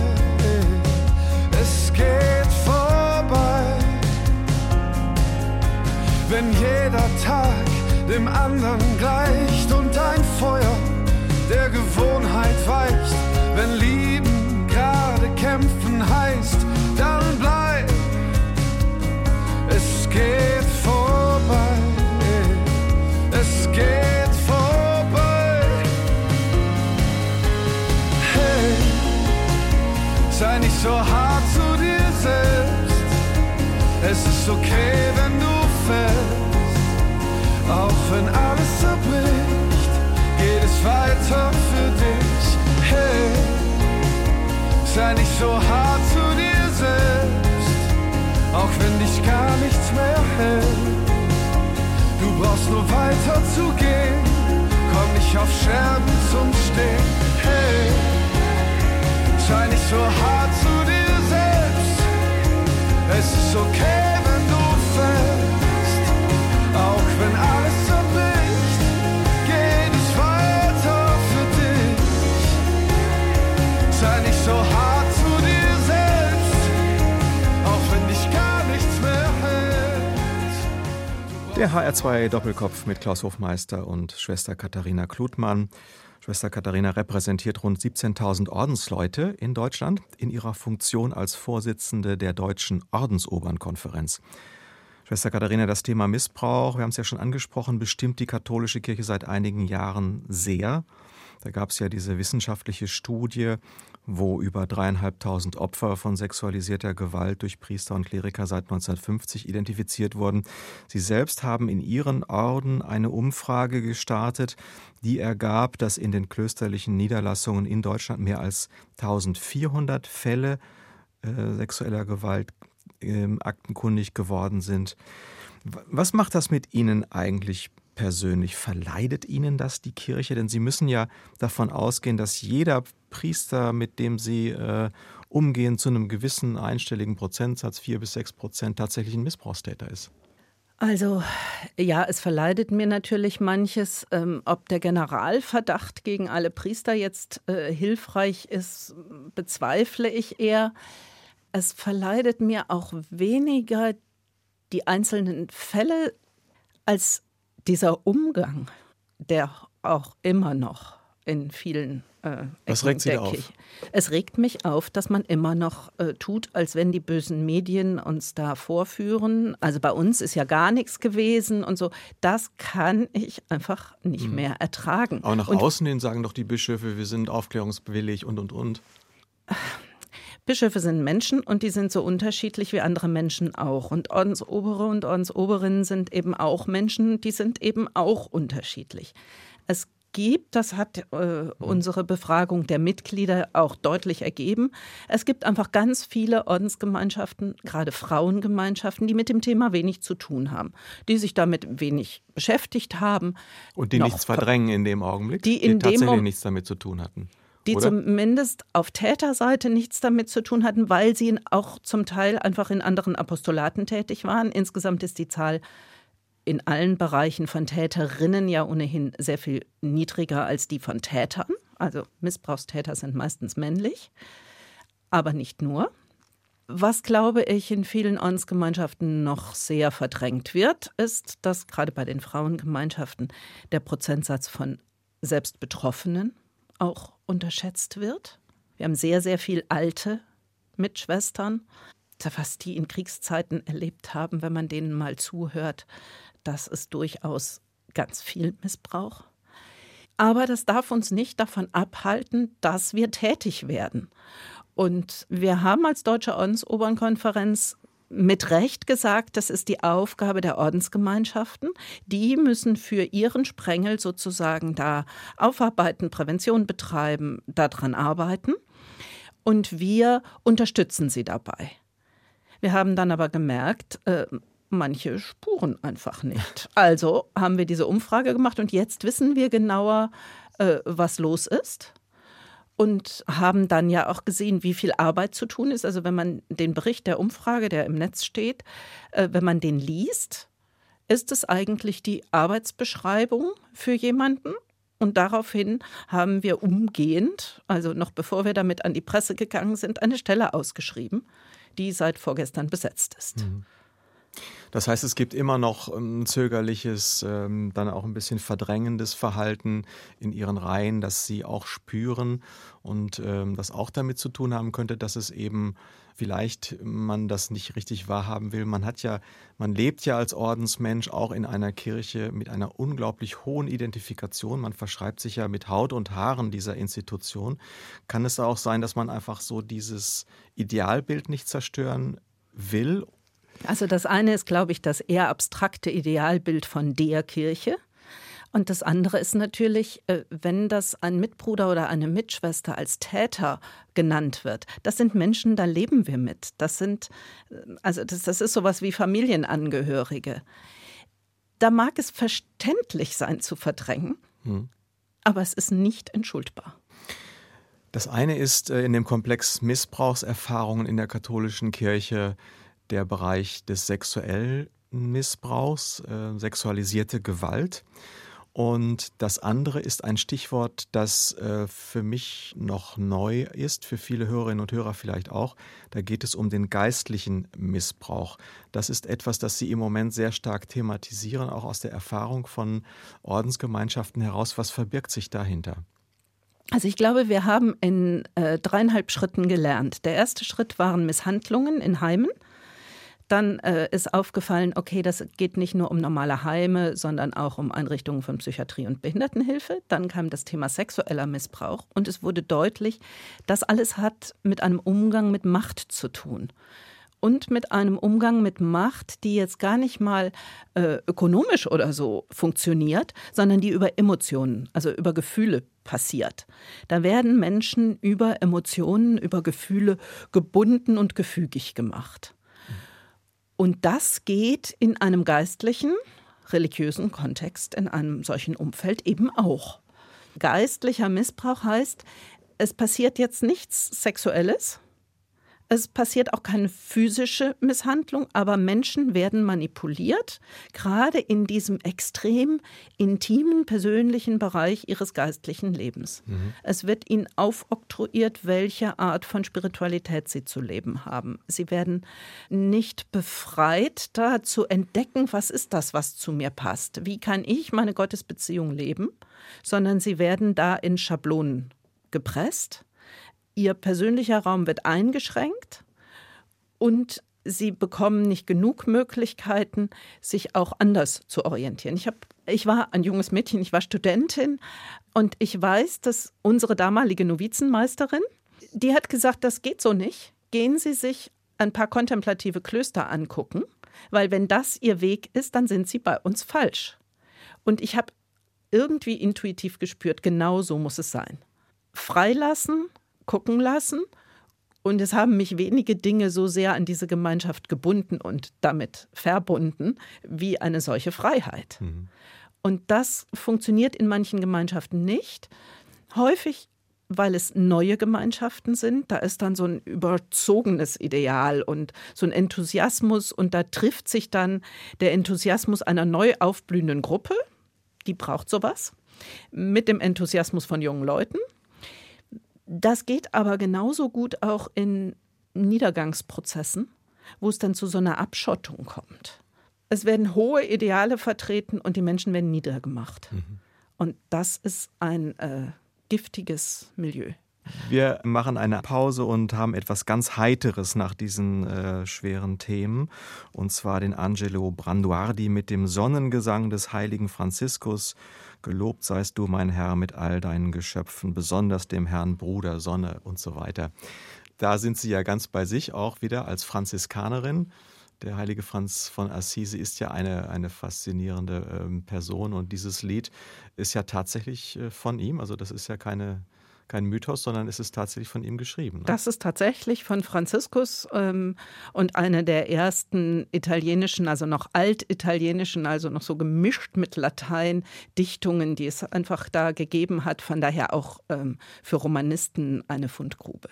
es geht vorbei. Wenn jeder Tag dem anderen gleicht und ein Feuer der Gewohnheit weicht, Es ist okay, wenn du fällst, auch wenn alles zerbricht, geht es weiter für dich. Hey, sei nicht so hart zu dir selbst, auch wenn dich gar nichts mehr hält. Du brauchst nur weiter zu gehen, komm nicht auf Scherben zum Stehen. Hey, sei nicht so hart zu dir es ist okay, wenn du fällst, auch wenn alles zerbricht, geht es weiter für dich. Sei so hart. Der HR2 Doppelkopf mit Klaus Hofmeister und Schwester Katharina Klutmann. Schwester Katharina repräsentiert rund 17.000 Ordensleute in Deutschland in ihrer Funktion als Vorsitzende der Deutschen Ordensobernkonferenz. Schwester Katharina, das Thema Missbrauch, wir haben es ja schon angesprochen, bestimmt die katholische Kirche seit einigen Jahren sehr. Da gab es ja diese wissenschaftliche Studie, wo über dreieinhalbtausend Opfer von sexualisierter Gewalt durch Priester und Kleriker seit 1950 identifiziert wurden. Sie selbst haben in ihren Orden eine Umfrage gestartet, die ergab, dass in den klösterlichen Niederlassungen in Deutschland mehr als 1400 Fälle äh, sexueller Gewalt äh, aktenkundig geworden sind. Was macht das mit Ihnen eigentlich persönlich? Verleidet Ihnen das die Kirche? Denn Sie müssen ja davon ausgehen, dass jeder Priester, mit dem Sie äh, umgehen, zu einem gewissen einstelligen Prozentsatz, vier bis sechs Prozent, tatsächlich ein Missbrauchstäter ist. Also ja, es verleidet mir natürlich manches. Ähm, ob der Generalverdacht gegen alle Priester jetzt äh, hilfreich ist, bezweifle ich eher. Es verleidet mir auch weniger die einzelnen Fälle als dieser Umgang der auch immer noch in vielen äh, Was regt Sie auf? Es regt mich auf, dass man immer noch äh, tut, als wenn die bösen Medien uns da vorführen. Also bei uns ist ja gar nichts gewesen und so. Das kann ich einfach nicht mhm. mehr ertragen. Aber nach und, außen hin sagen doch die Bischöfe, wir sind aufklärungswillig und und und. Bischöfe sind Menschen und die sind so unterschiedlich wie andere Menschen auch. Und Ordensobere und Ordensoberinnen sind eben auch Menschen, die sind eben auch unterschiedlich. Es gibt, das hat äh, unsere Befragung der Mitglieder auch deutlich ergeben, es gibt einfach ganz viele Ordensgemeinschaften, gerade Frauengemeinschaften, die mit dem Thema wenig zu tun haben, die sich damit wenig beschäftigt haben. Und die nichts verdrängen in dem Augenblick, die, in die tatsächlich dem, nichts damit zu tun hatten die Oder? zumindest auf Täterseite nichts damit zu tun hatten, weil sie auch zum Teil einfach in anderen Apostolaten tätig waren. Insgesamt ist die Zahl in allen Bereichen von Täterinnen ja ohnehin sehr viel niedriger als die von Tätern. Also Missbrauchstäter sind meistens männlich, aber nicht nur. Was, glaube ich, in vielen Ordensgemeinschaften noch sehr verdrängt wird, ist, dass gerade bei den Frauengemeinschaften der Prozentsatz von Selbstbetroffenen auch unterschätzt wird. Wir haben sehr, sehr viel alte Mitschwestern, was die in Kriegszeiten erlebt haben, wenn man denen mal zuhört. Das ist durchaus ganz viel Missbrauch. Aber das darf uns nicht davon abhalten, dass wir tätig werden. Und wir haben als Deutsche Ordensobernkonferenz mit Recht gesagt, das ist die Aufgabe der Ordensgemeinschaften. Die müssen für ihren Sprengel sozusagen da aufarbeiten, Prävention betreiben, daran arbeiten. Und wir unterstützen sie dabei. Wir haben dann aber gemerkt, äh, manche Spuren einfach nicht. Also haben wir diese Umfrage gemacht und jetzt wissen wir genauer, äh, was los ist und haben dann ja auch gesehen, wie viel Arbeit zu tun ist. Also wenn man den Bericht der Umfrage, der im Netz steht, äh, wenn man den liest, ist es eigentlich die Arbeitsbeschreibung für jemanden. Und daraufhin haben wir umgehend, also noch bevor wir damit an die Presse gegangen sind, eine Stelle ausgeschrieben, die seit vorgestern besetzt ist. Mhm. Das heißt, es gibt immer noch ein ähm, zögerliches, ähm, dann auch ein bisschen verdrängendes Verhalten in ihren Reihen, das sie auch spüren und ähm, das auch damit zu tun haben könnte, dass es eben vielleicht man das nicht richtig wahrhaben will. Man hat ja, man lebt ja als Ordensmensch auch in einer Kirche mit einer unglaublich hohen Identifikation. Man verschreibt sich ja mit Haut und Haaren dieser Institution. Kann es auch sein, dass man einfach so dieses Idealbild nicht zerstören will also das eine ist, glaube ich, das eher abstrakte Idealbild von der Kirche. Und das andere ist natürlich, äh, wenn das ein Mitbruder oder eine Mitschwester als Täter genannt wird. Das sind Menschen, da leben wir mit. Das sind, äh, also das, das ist sowas wie Familienangehörige. Da mag es verständlich sein zu verdrängen, hm. aber es ist nicht entschuldbar. Das eine ist äh, in dem Komplex Missbrauchserfahrungen in der katholischen Kirche der Bereich des sexuellen Missbrauchs, äh, sexualisierte Gewalt. Und das andere ist ein Stichwort, das äh, für mich noch neu ist, für viele Hörerinnen und Hörer vielleicht auch. Da geht es um den geistlichen Missbrauch. Das ist etwas, das Sie im Moment sehr stark thematisieren, auch aus der Erfahrung von Ordensgemeinschaften heraus. Was verbirgt sich dahinter? Also ich glaube, wir haben in äh, dreieinhalb Schritten gelernt. Der erste Schritt waren Misshandlungen in Heimen. Dann äh, ist aufgefallen, okay, das geht nicht nur um normale Heime, sondern auch um Einrichtungen von Psychiatrie und Behindertenhilfe. Dann kam das Thema sexueller Missbrauch und es wurde deutlich, das alles hat mit einem Umgang mit Macht zu tun. Und mit einem Umgang mit Macht, die jetzt gar nicht mal äh, ökonomisch oder so funktioniert, sondern die über Emotionen, also über Gefühle passiert. Da werden Menschen über Emotionen, über Gefühle gebunden und gefügig gemacht. Und das geht in einem geistlichen, religiösen Kontext, in einem solchen Umfeld eben auch. Geistlicher Missbrauch heißt, es passiert jetzt nichts Sexuelles, Es passiert auch keine physische Misshandlung, aber Menschen werden manipuliert, gerade in diesem extrem intimen, persönlichen Bereich ihres geistlichen Lebens. Mhm. Es wird ihnen aufoktroyiert, welche Art von Spiritualität sie zu leben haben. Sie werden nicht befreit, da zu entdecken, was ist das, was zu mir passt. Wie kann ich meine Gottesbeziehung leben? Sondern sie werden da in Schablonen gepresst Ihr persönlicher Raum wird eingeschränkt und sie bekommen nicht genug Möglichkeiten, sich auch anders zu orientieren. Ich, hab, ich war ein junges Mädchen, ich war Studentin und ich weiß, dass unsere damalige Novizenmeisterin, die hat gesagt, das geht so nicht. Gehen Sie sich ein paar kontemplative Klöster angucken, weil wenn das Ihr Weg ist, dann sind Sie bei uns falsch. Und ich habe irgendwie intuitiv gespürt, genau so muss es sein. Freilassen, gucken lassen. Und es haben mich wenige Dinge so sehr an diese Gemeinschaft gebunden und damit verbunden wie eine solche Freiheit. Mhm. Und das funktioniert in manchen Gemeinschaften nicht. Häufig, weil es neue Gemeinschaften sind. Da ist dann so ein überzogenes Ideal und so ein Enthusiasmus. Und da trifft sich dann der Enthusiasmus einer neu aufblühenden Gruppe, die braucht sowas, mit dem Enthusiasmus von jungen Leuten. Das geht aber genauso gut auch in Niedergangsprozessen, wo es dann zu so einer Abschottung kommt. Es werden hohe Ideale vertreten und die Menschen werden niedergemacht. Mhm. Und das ist ein äh, giftiges Milieu. Wir machen eine Pause und haben etwas ganz Heiteres nach diesen äh, schweren Themen. Und zwar den Angelo Branduardi mit dem Sonnengesang des heiligen Franziskus. Gelobt seist du, mein Herr, mit all deinen Geschöpfen, besonders dem Herrn Bruder Sonne und so weiter. Da sind Sie ja ganz bei sich auch wieder als Franziskanerin. Der heilige Franz von Assisi ist ja eine, eine faszinierende ähm, Person und dieses Lied ist ja tatsächlich äh, von ihm. Also das ist ja keine, kein Mythos, sondern es ist tatsächlich von ihm geschrieben. Ne? Das ist tatsächlich von Franziskus ähm, und eine der ersten italienischen, also noch altitalienischen, also noch so gemischt mit Latein, Dichtungen, die es einfach da gegeben hat. Von daher auch ähm, für Romanisten eine Fundgrube.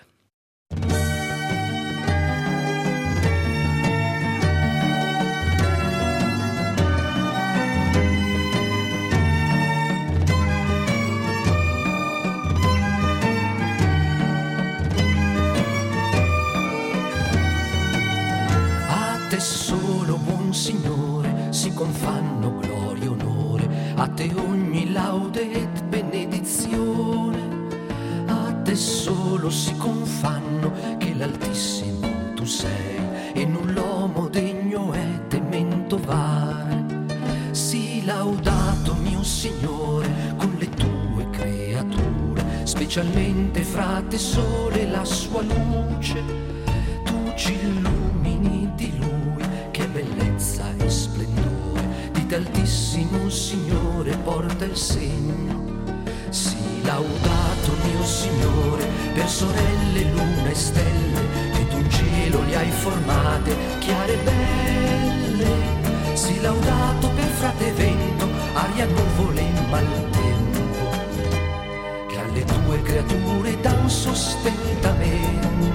Confanno gloria e onore, a te ogni laude ed benedizione, a te solo si confanno che l'Altissimo tu sei. E null'uomo degno è temento vare. Sii laudato mio Signore con le tue creature, specialmente fra te sole la sua luce, il segno. Sii laudato mio Signore per sorelle, luna e stelle, che tu cielo li hai formate, chiare e belle. Sii laudato per frate vento, aria, nuvole e maltempo, che alle tue creature dan sostentamento.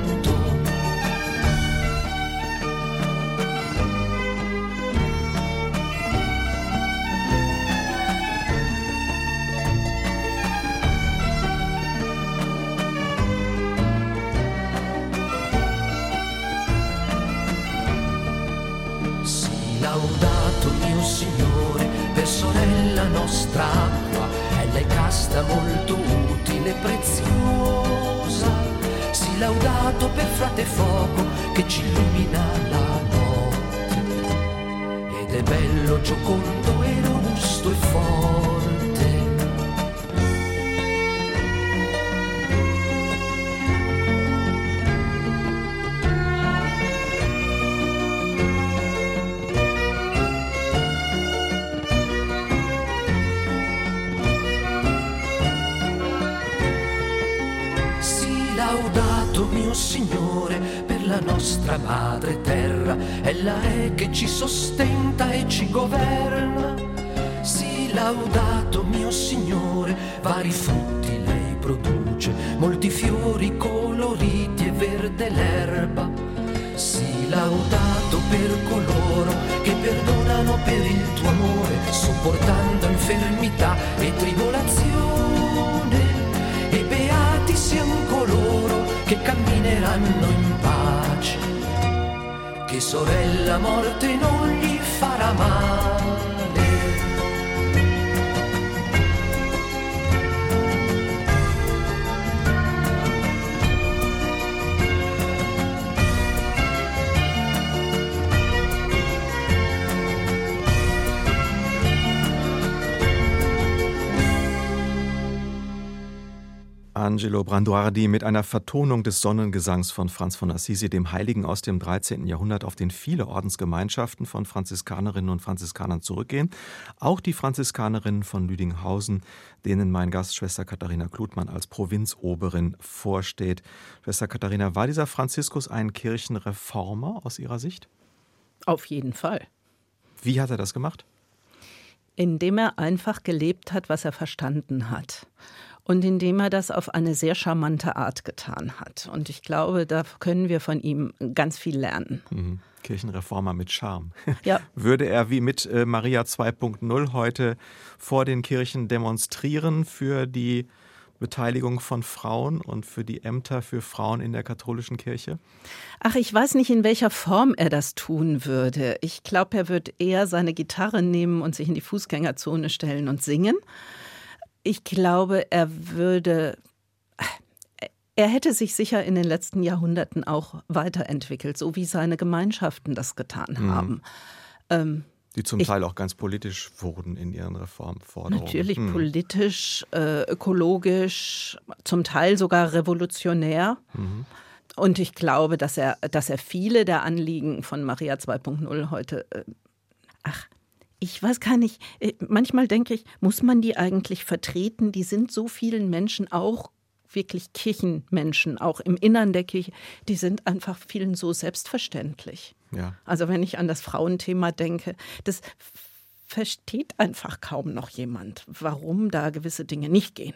Laudato mio Signore per la nostra madre terra, ella è che ci sostenta e ci governa. Sì, laudato mio Signore, vari frutti lei produce, molti fiori coloriti e verde l'erba. Sì, laudato per coloro che perdonano per il tuo amore, sopportando infermità e tribolazioni. Siano coloro che cammineranno in pace, che sorella morte non gli farà male. Angelo Branduardi mit einer Vertonung des Sonnengesangs von Franz von Assisi, dem Heiligen aus dem 13. Jahrhundert, auf den viele Ordensgemeinschaften von Franziskanerinnen und Franziskanern zurückgehen. Auch die Franziskanerinnen von Lüdinghausen, denen mein Gast Schwester Katharina Klutmann als Provinzoberin vorsteht. Schwester Katharina, war dieser Franziskus ein Kirchenreformer aus Ihrer Sicht? Auf jeden Fall. Wie hat er das gemacht? Indem er einfach gelebt hat, was er verstanden hat und indem er das auf eine sehr charmante Art getan hat. Und ich glaube, da können wir von ihm ganz viel lernen. Mhm. Kirchenreformer mit Charme. Ja. Würde er wie mit äh, Maria 2.0 heute vor den Kirchen demonstrieren für die Beteiligung von Frauen und für die Ämter für Frauen in der katholischen Kirche? Ach, ich weiß nicht, in welcher Form er das tun würde. Ich glaube, er würde eher seine Gitarre nehmen und sich in die Fußgängerzone stellen und singen. Ich glaube, er würde er hätte sich sicher in den letzten Jahrhunderten auch weiterentwickelt, so wie seine Gemeinschaften das getan mhm. haben. Ähm, die zum ich, Teil auch ganz politisch wurden in ihren Reformforderungen. Natürlich hm. politisch, äh, ökologisch, zum Teil sogar revolutionär. Mhm. Und ich glaube, dass er, dass er viele der Anliegen von Maria 2.0 heute, äh, ach, ich weiß gar nicht, äh, manchmal denke ich, muss man die eigentlich vertreten? Die sind so vielen Menschen auch wirklich Kirchenmenschen, auch im Innern der Kirche, die sind einfach vielen so selbstverständlich. Ja. Also wenn ich an das Frauenthema denke, das versteht einfach kaum noch jemand, warum da gewisse Dinge nicht gehen.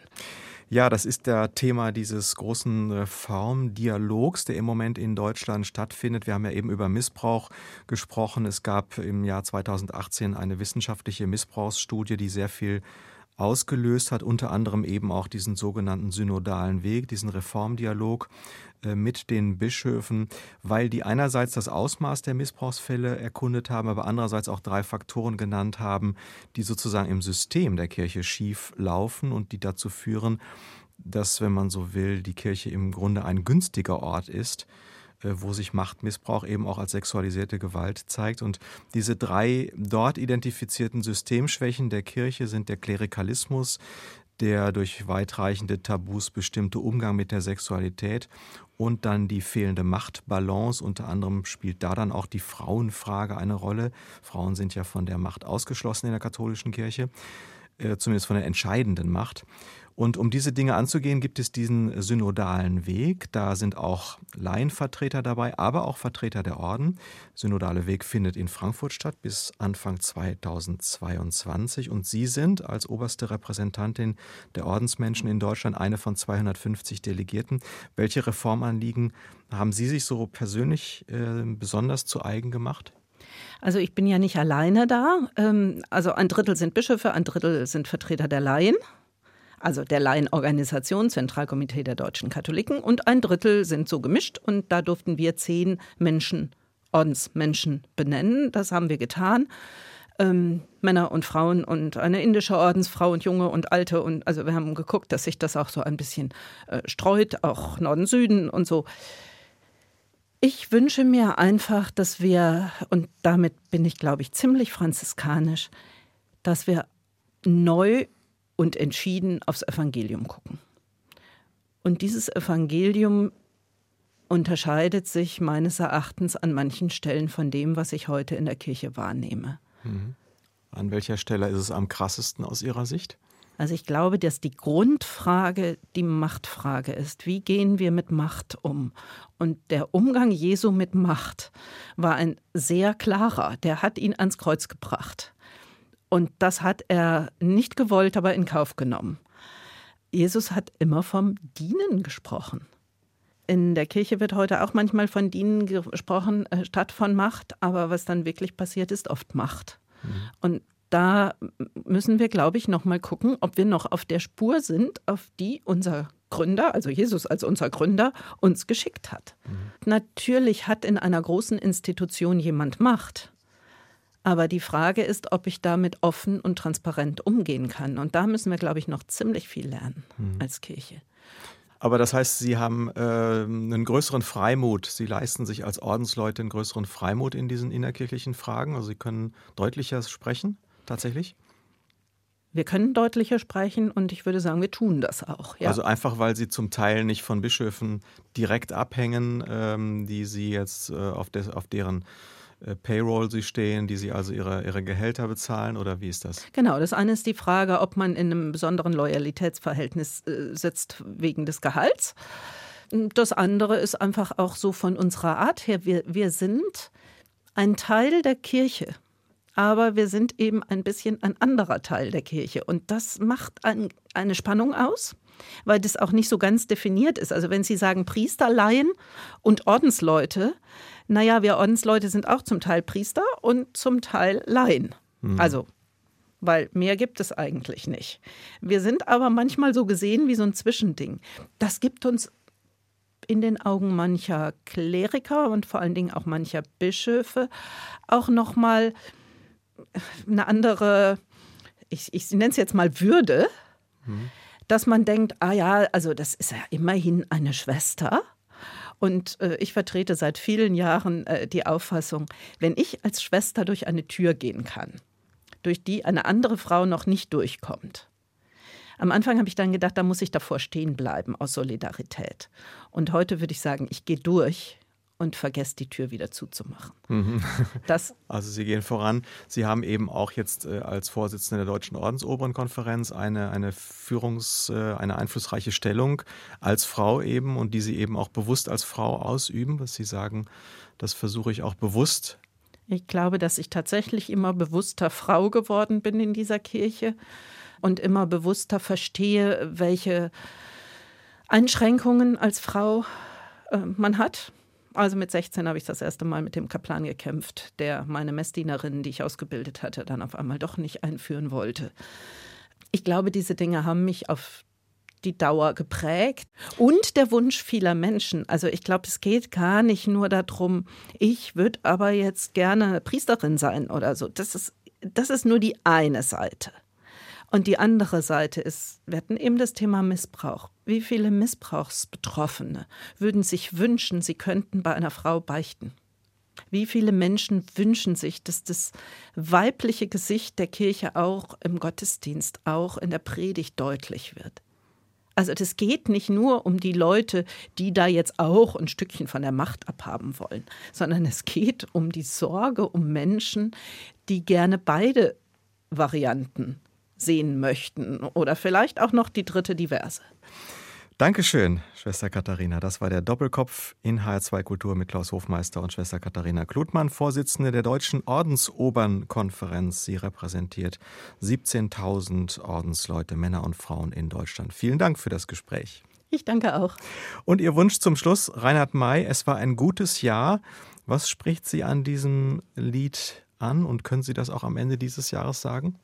Ja, das ist der Thema dieses großen Reformdialogs, der im Moment in Deutschland stattfindet. Wir haben ja eben über Missbrauch gesprochen. Es gab im Jahr 2018 eine wissenschaftliche Missbrauchsstudie, die sehr viel ausgelöst hat, unter anderem eben auch diesen sogenannten synodalen Weg, diesen Reformdialog äh, mit den Bischöfen, weil die einerseits das Ausmaß der Missbrauchsfälle erkundet haben, aber andererseits auch drei Faktoren genannt haben, die sozusagen im System der Kirche schief laufen und die dazu führen, dass, wenn man so will, die Kirche im Grunde ein günstiger Ort ist, wo sich Machtmissbrauch eben auch als sexualisierte Gewalt zeigt. Und diese drei dort identifizierten Systemschwächen der Kirche sind der Klerikalismus, der durch weitreichende Tabus bestimmte Umgang mit der Sexualität und dann die fehlende Machtbalance. Unter anderem spielt da dann auch die Frauenfrage eine Rolle. Frauen sind ja von der Macht ausgeschlossen in der katholischen Kirche, äh, zumindest von der entscheidenden Macht. Und um diese Dinge anzugehen, gibt es diesen synodalen Weg. Da sind auch Laienvertreter dabei, aber auch Vertreter der Orden. Synodale Weg findet in Frankfurt statt bis Anfang 2022. Und Sie sind als oberste Repräsentantin der Ordensmenschen in Deutschland eine von 250 Delegierten. Welche Reformanliegen haben Sie sich so persönlich äh, besonders zu eigen gemacht? Also ich bin ja nicht alleine da. Ähm, also ein Drittel sind Bischöfe, ein Drittel sind Vertreter der Laien also der Laienorganisation, Zentralkomitee der deutschen Katholiken, und ein Drittel sind so gemischt und da durften wir zehn Menschen, Ordensmenschen benennen. Das haben wir getan. Ähm, Männer und Frauen und eine indische Ordensfrau und Junge und Alte und also wir haben geguckt, dass sich das auch so ein bisschen äh, streut, auch Norden, Süden und so. Ich wünsche mir einfach, dass wir, und damit bin ich, glaube ich, ziemlich franziskanisch, dass wir neu und entschieden aufs Evangelium gucken. Und dieses Evangelium unterscheidet sich meines Erachtens an manchen Stellen von dem, was ich heute in der Kirche wahrnehme. Mhm. An welcher Stelle ist es am krassesten aus Ihrer Sicht? Also ich glaube, dass die Grundfrage die Machtfrage ist. Wie gehen wir mit Macht um? Und der Umgang Jesu mit Macht war ein sehr klarer. Der hat ihn ans Kreuz gebracht. Und das hat er nicht gewollt, aber in Kauf genommen. Jesus hat immer vom Dienen gesprochen. In der Kirche wird heute auch manchmal von Dienen gesprochen, äh, statt von Macht, aber was dann wirklich passiert, ist oft Macht. Mhm. Und da müssen wir, glaube ich, noch mal gucken, ob wir noch auf der Spur sind, auf die unser Gründer, also Jesus als unser Gründer, uns geschickt hat. Mhm. Natürlich hat in einer großen Institution jemand Macht. Aber die Frage ist, ob ich damit offen und transparent umgehen kann. Und da müssen wir, glaube ich, noch ziemlich viel lernen mhm. als Kirche. Aber das heißt, Sie haben äh, einen größeren Freimut. Sie leisten sich als Ordensleute einen größeren Freimut in diesen innerkirchlichen Fragen. Also Sie können deutlicher sprechen, tatsächlich? Wir können deutlicher sprechen und ich würde sagen, wir tun das auch. Ja. Also einfach, weil sie zum Teil nicht von Bischöfen direkt abhängen, ähm, die sie jetzt äh, auf, des, auf deren Payroll sie stehen, die sie also ihre, ihre Gehälter bezahlen oder wie ist das? Genau, das eine ist die Frage, ob man in einem besonderen Loyalitätsverhältnis äh, sitzt wegen des Gehalts. Das andere ist einfach auch so von unserer Art her, wir, wir sind ein Teil der Kirche aber wir sind eben ein bisschen ein anderer Teil der Kirche. Und das macht ein, eine Spannung aus, weil das auch nicht so ganz definiert ist. Also wenn Sie sagen Priester, Laien und Ordensleute, naja, wir Ordensleute sind auch zum Teil Priester und zum Teil Laien. Mhm. Also, weil mehr gibt es eigentlich nicht. Wir sind aber manchmal so gesehen wie so ein Zwischending. Das gibt uns in den Augen mancher Kleriker und vor allen Dingen auch mancher Bischöfe auch noch mal eine andere, ich, ich nenne es jetzt mal Würde, mhm. dass man denkt, ah ja, also das ist ja immerhin eine Schwester und äh, ich vertrete seit vielen Jahren äh, die Auffassung, wenn ich als Schwester durch eine Tür gehen kann, durch die eine andere Frau noch nicht durchkommt. Am Anfang habe ich dann gedacht, da muss ich davor stehen bleiben aus Solidarität. Und heute würde ich sagen, ich gehe durch, und vergesst die Tür wieder zuzumachen. Mhm. Das also Sie gehen voran. Sie haben eben auch jetzt äh, als Vorsitzende der Deutschen Ordensobernkonferenz eine, eine Führungs-, äh, eine einflussreiche Stellung als Frau eben und die Sie eben auch bewusst als Frau ausüben, was Sie sagen, das versuche ich auch bewusst. Ich glaube, dass ich tatsächlich immer bewusster Frau geworden bin in dieser Kirche und immer bewusster verstehe, welche Einschränkungen als Frau äh, man hat also mit 16 habe ich das erste Mal mit dem Kaplan gekämpft, der meine Messdienerin, die ich ausgebildet hatte, dann auf einmal doch nicht einführen wollte. Ich glaube, diese Dinge haben mich auf die Dauer geprägt und der Wunsch vieler Menschen. Also ich glaube, es geht gar nicht nur darum, ich würde aber jetzt gerne Priesterin sein oder so. Das ist, das ist nur die eine Seite. Und die andere Seite ist, wir hatten eben das Thema Missbrauch. Wie viele Missbrauchsbetroffene würden sich wünschen, sie könnten bei einer Frau beichten? Wie viele Menschen wünschen sich, dass das weibliche Gesicht der Kirche auch im Gottesdienst, auch in der Predigt deutlich wird? Also das geht nicht nur um die Leute, die da jetzt auch ein Stückchen von der Macht abhaben wollen, sondern es geht um die Sorge um Menschen, die gerne beide Varianten sehen möchten. Oder vielleicht auch noch die dritte Diverse. Dankeschön, Schwester Katharina. Das war der Doppelkopf in HR2 Kultur mit Klaus Hofmeister und Schwester Katharina Klutmann, Vorsitzende der Deutschen Ordensobernkonferenz. Sie repräsentiert 17.000 Ordensleute, Männer und Frauen in Deutschland. Vielen Dank für das Gespräch. Ich danke auch. Und Ihr Wunsch zum Schluss, Reinhard May, es war ein gutes Jahr. Was spricht Sie an diesem Lied an und können Sie das auch am Ende dieses Jahres sagen?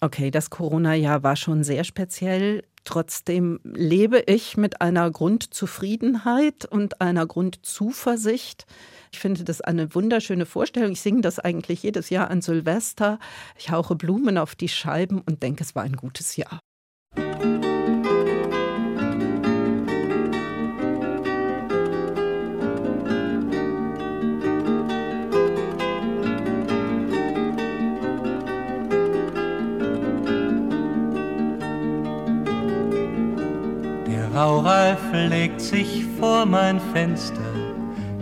Okay, das Corona-Jahr war schon sehr speziell. Trotzdem lebe ich mit einer Grundzufriedenheit und einer Grundzuversicht. Ich finde das eine wunderschöne Vorstellung. Ich singe das eigentlich jedes Jahr an Silvester. Ich hauche Blumen auf die Scheiben und denke, es war ein gutes Jahr. Raureif legt sich vor mein Fenster,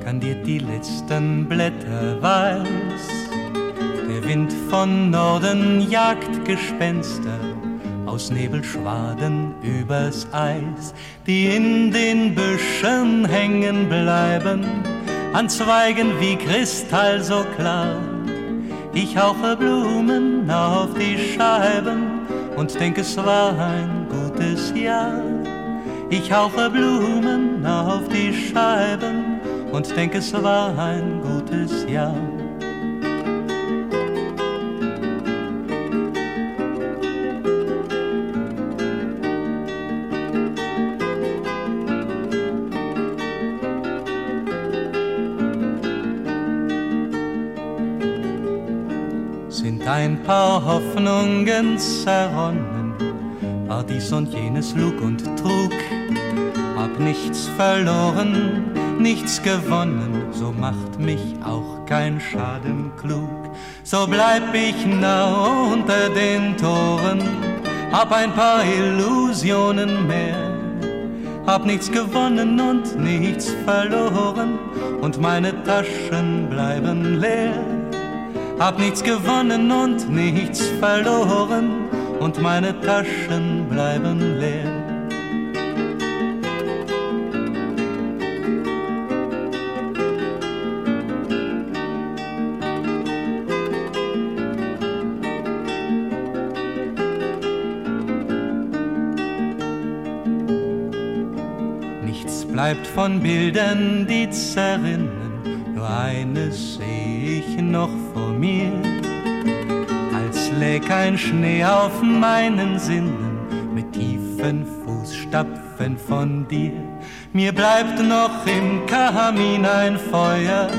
kandiert die letzten Blätter weiß. Der Wind von Norden jagt Gespenster aus Nebelschwaden übers Eis, die in den Büschen hängen bleiben, an Zweigen wie Kristall so klar. Ich hauche Blumen auf die Scheiben und denk, es war ein gutes Jahr. Ich hauche Blumen auf die Scheiben und denke, es war ein gutes Jahr. Sind ein paar Hoffnungen zerronnen, war dies und jenes Lug und Trug hab nichts verloren, nichts gewonnen, so macht mich auch kein Schaden klug. So bleib ich nah unter den Toren, hab ein paar Illusionen mehr. Hab nichts gewonnen und nichts verloren, und meine Taschen bleiben leer. Hab nichts gewonnen und nichts verloren, und meine Taschen bleiben leer. von Bildern, die zerrinnen, nur eines sehe ich noch vor mir. Als läg ein Schnee auf meinen Sinnen, mit tiefen Fußstapfen von dir. Mir bleibt noch im Kamin ein Feuer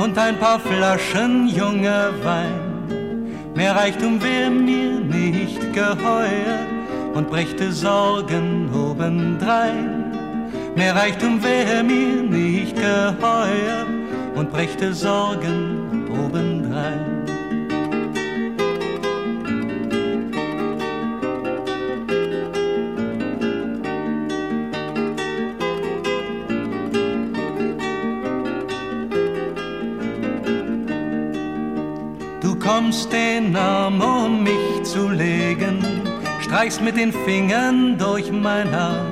und ein paar Flaschen junger Wein. Mehr Reichtum wäre mir nicht geheuer und brächte Sorgen obendrein. Mehr Reichtum wäre mir nicht geheuer und brächte Sorgen obendrein. Du kommst den Arm um mich zu legen, streichst mit den Fingern durch mein Haar